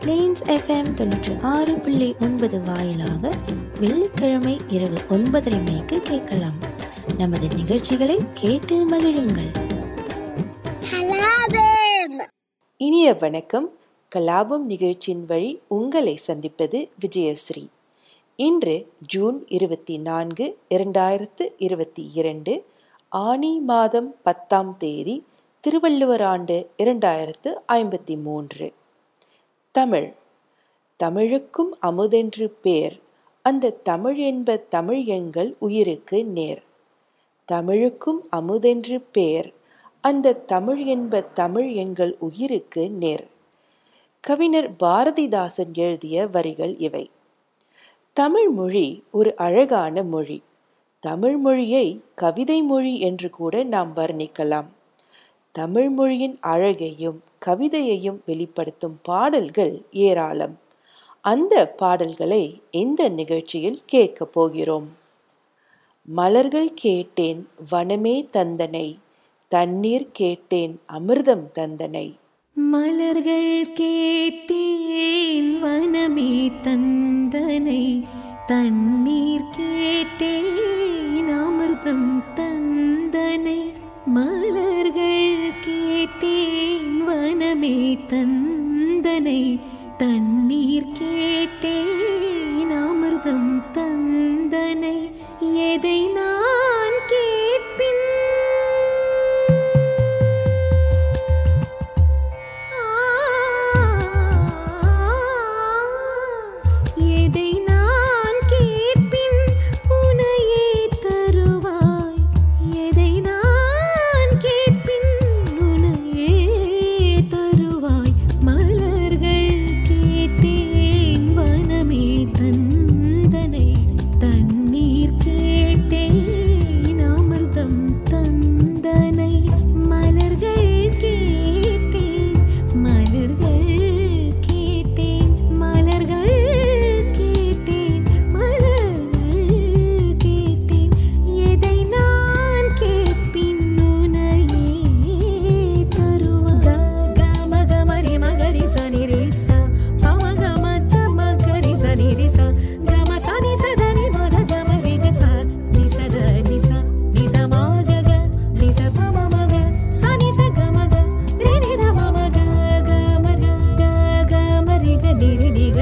Planes FM தொண்ணூற்றி ஆறு புள்ளி ஒன்பது வாயிலாக வெள்ளிக்கிழமை இரவு ஒன்பதரை மணிக்கு கேட்கலாம். நமது நிகழ்ச்சிகளை கேட்டு மகிழுங்கள். இனிய வணக்கம். கலாபம் நிகழ்ச்சியின் வழி உங்களை சந்திப்பது விஜயஸ்ரீ. இன்று ஜூன் இருபத்தி நான்கு இரண்டாயிரத்து இருபத்தி இரண்டு ஆனி மாதம் பத்தாம் தேதி திருவள்ளுவர் ஆண்டு இரண்டாயிரத்து ஐம்பத்தி மூன்று. தமிழ். தமிழுக்கும் அமுதென்று பேர். அந்த தமிழ் என்ப தமிழ் எங்கள் உயிருக்கு நேர். தமிழுக்கும் அமுதென்று பேர். அந்த தமிழ் என்ப தமிழ் எங்கள் உயிருக்கு நேர். கவிஞர் பாரதிதாசன் எழுதிய வரிகள் இவை. தமிழ் மொழி ஒரு அழகான மொழி. தமிழ் மொழியை கவிதை மொழி என்று கூட நாம் வர்ணிக்கலாம். தமிழ் மொழியின் அழகையும் கவிதையையும் வெளிப்படுத்தும் பாடல்கள் ஏராளம். அந்த பாடல்களை இந்த நிகழ்ச்சியில் கேட்கப் போகிறோம்? மலர்கள் கேட்டேன் வனமே தந்தனை. தண்ணீர் கேட்டேன் அமிர்தம் தந்தனை. மலர்கள் கேட்டேன் வனமே தந்தனை. தண்ணீர் கேட்டேன் அமிர்தம் தந்தனை. மலர்கள் கேட்டேன் வனமே தந்தனை தண்ணீர் கேட்டேன் அமிர்தம் தந்தனை. எதை நான்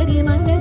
de màn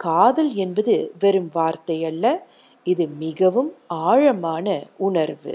காதல் என்பது வெறும் வார்த்தை அல்ல இது மிகவும் ஆழமான உணர்வு.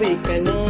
we can know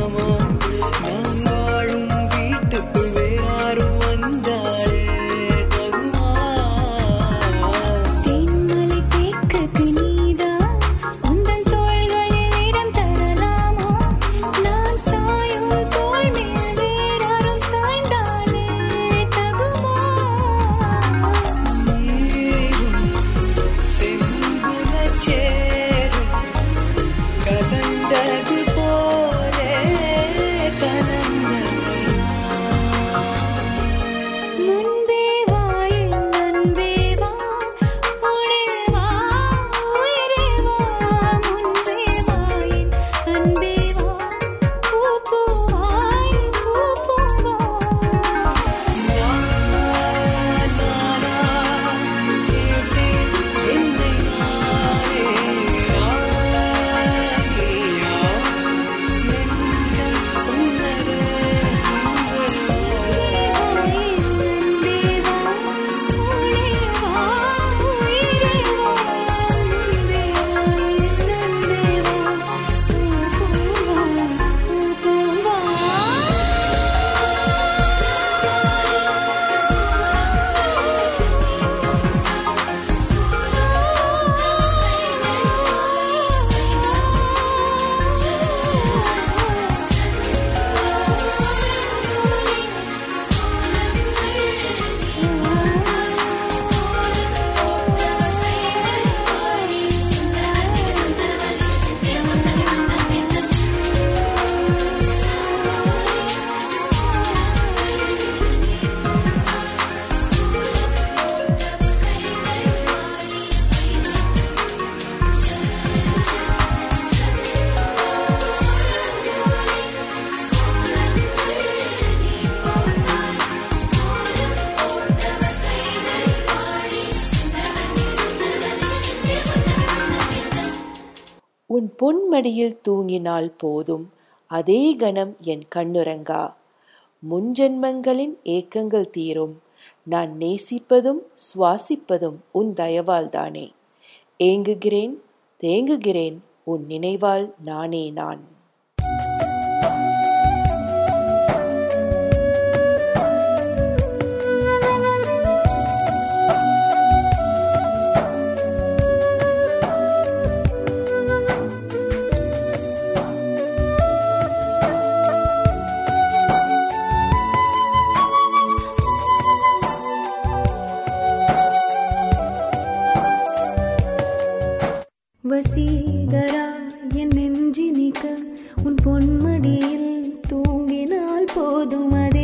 பொன்மடியில் தூங்கினால் போதும். அதே கணம் என் கண்ணுறங்கா. முன்ஜென்மங்களின் ஏக்கங்கள் தீரும். நான் நேசிப்பதும் சுவாசிப்பதும் உன் தயவால் தானே. ஏங்குகிறேன் தேங்குகிறேன் உன் நினைவால் நானே நான். வசீகரா என் நெஞ்சினிக்க உன் பொன்மடியில் தூங்கினால் போதும் அதே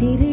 திரு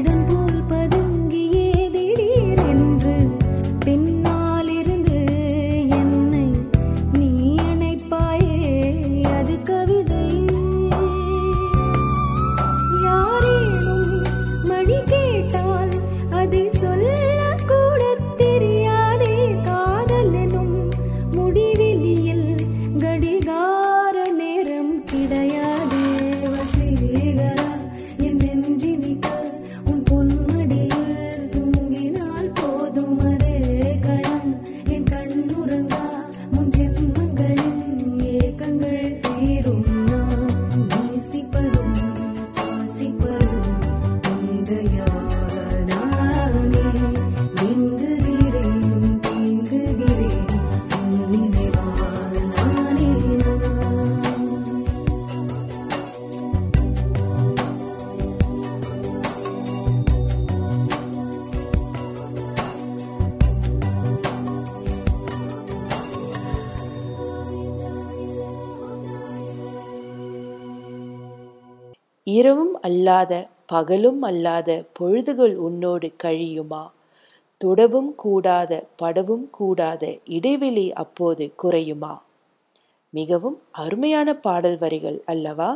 அல்லாத பகலும் அல்லாத பொழுதுகள் உன்னோடு கழியுமா? தொடவும் கூடாத படவும் கூடாத இடைவெளி அப்போது குறையுமா? மிகவும் அருமையான பாடல் வரிகள் அல்லவா?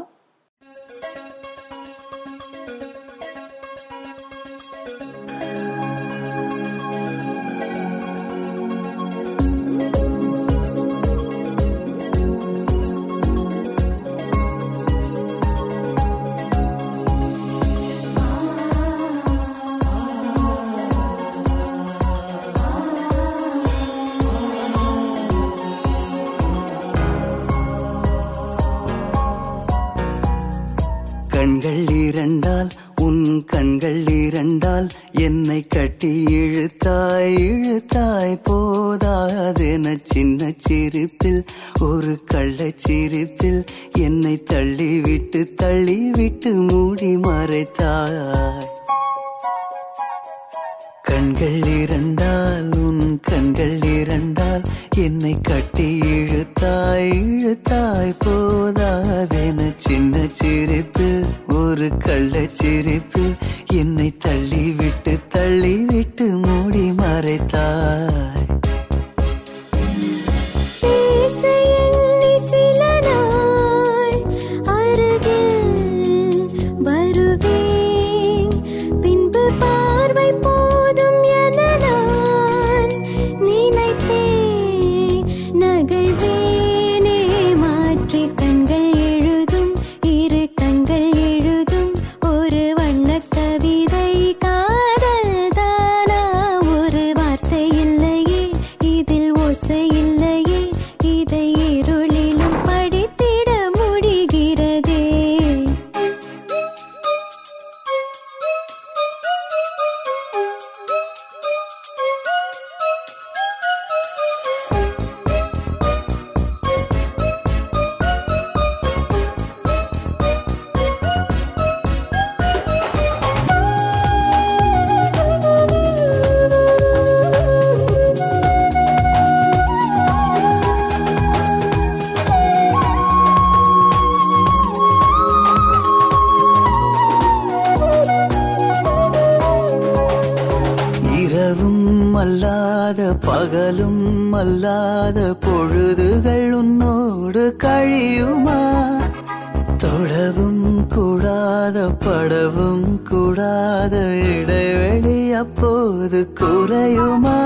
என்னை கட்டி இழுத்தாய் இழுத்தாய் போதாதென சின்ன சிரிப்பு ஒரு கள்ள சிரிப்பு. என்னை தள்ளிவிட்டு தள்ளி விட்டு மூடி மறைத்தாய். போது குறையுமா?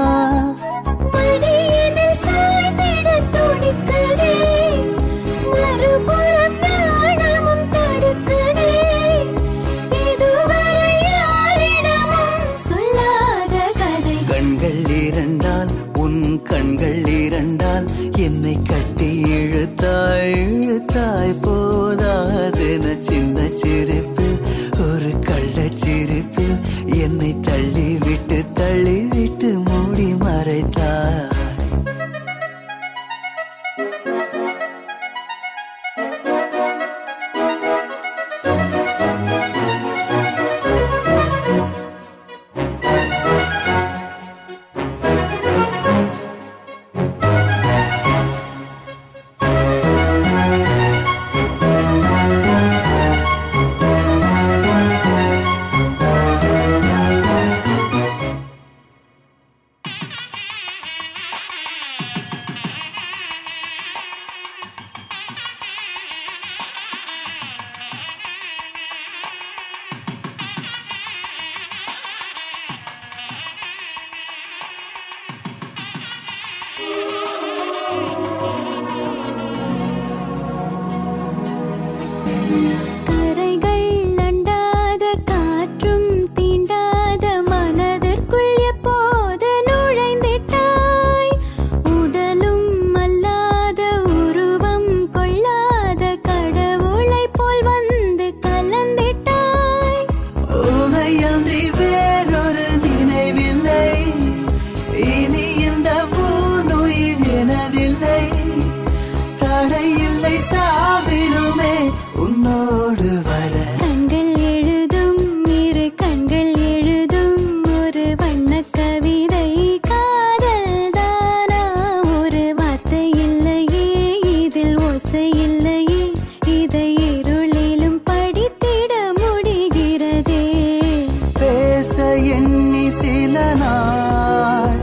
நாள்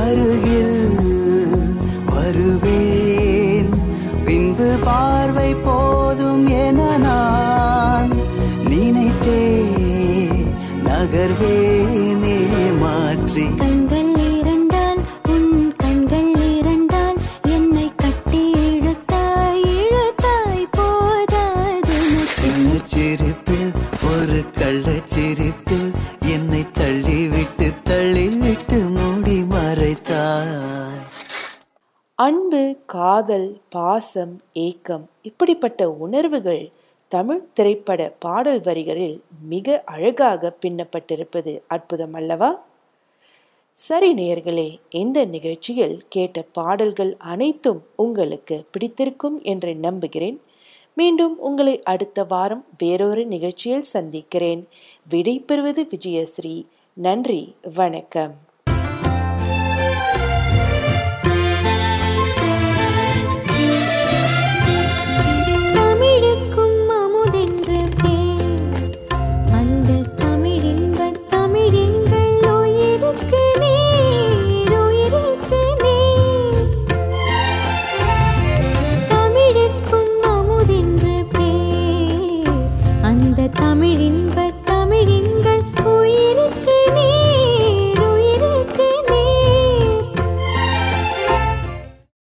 அருகில் வருவேன். பார்வை போதும் என நான் நினைத்தே நகர்வேன். காதல் பாசம் ஏக்கம் இப்படிப்பட்ட உணர்வுகள் தமிழ் திரைப்பட பாடல் வரிகளில் மிக அழகாக பின்னப்பட்டிருப்பது அற்புதம் அல்லவா? சரி நேயர்களே இந்த நிகழ்ச்சியில் கேட்ட பாடல்கள் அனைத்தும் உங்களுக்கு பிடித்திருக்கும் என்று நம்புகிறேன். மீண்டும் உங்களை அடுத்த வாரம் வேறொரு நிகழ்ச்சியில் சந்திக்கிறேன். விடை பெறுவது விஜயஸ்ரீ. நன்றி வணக்கம்.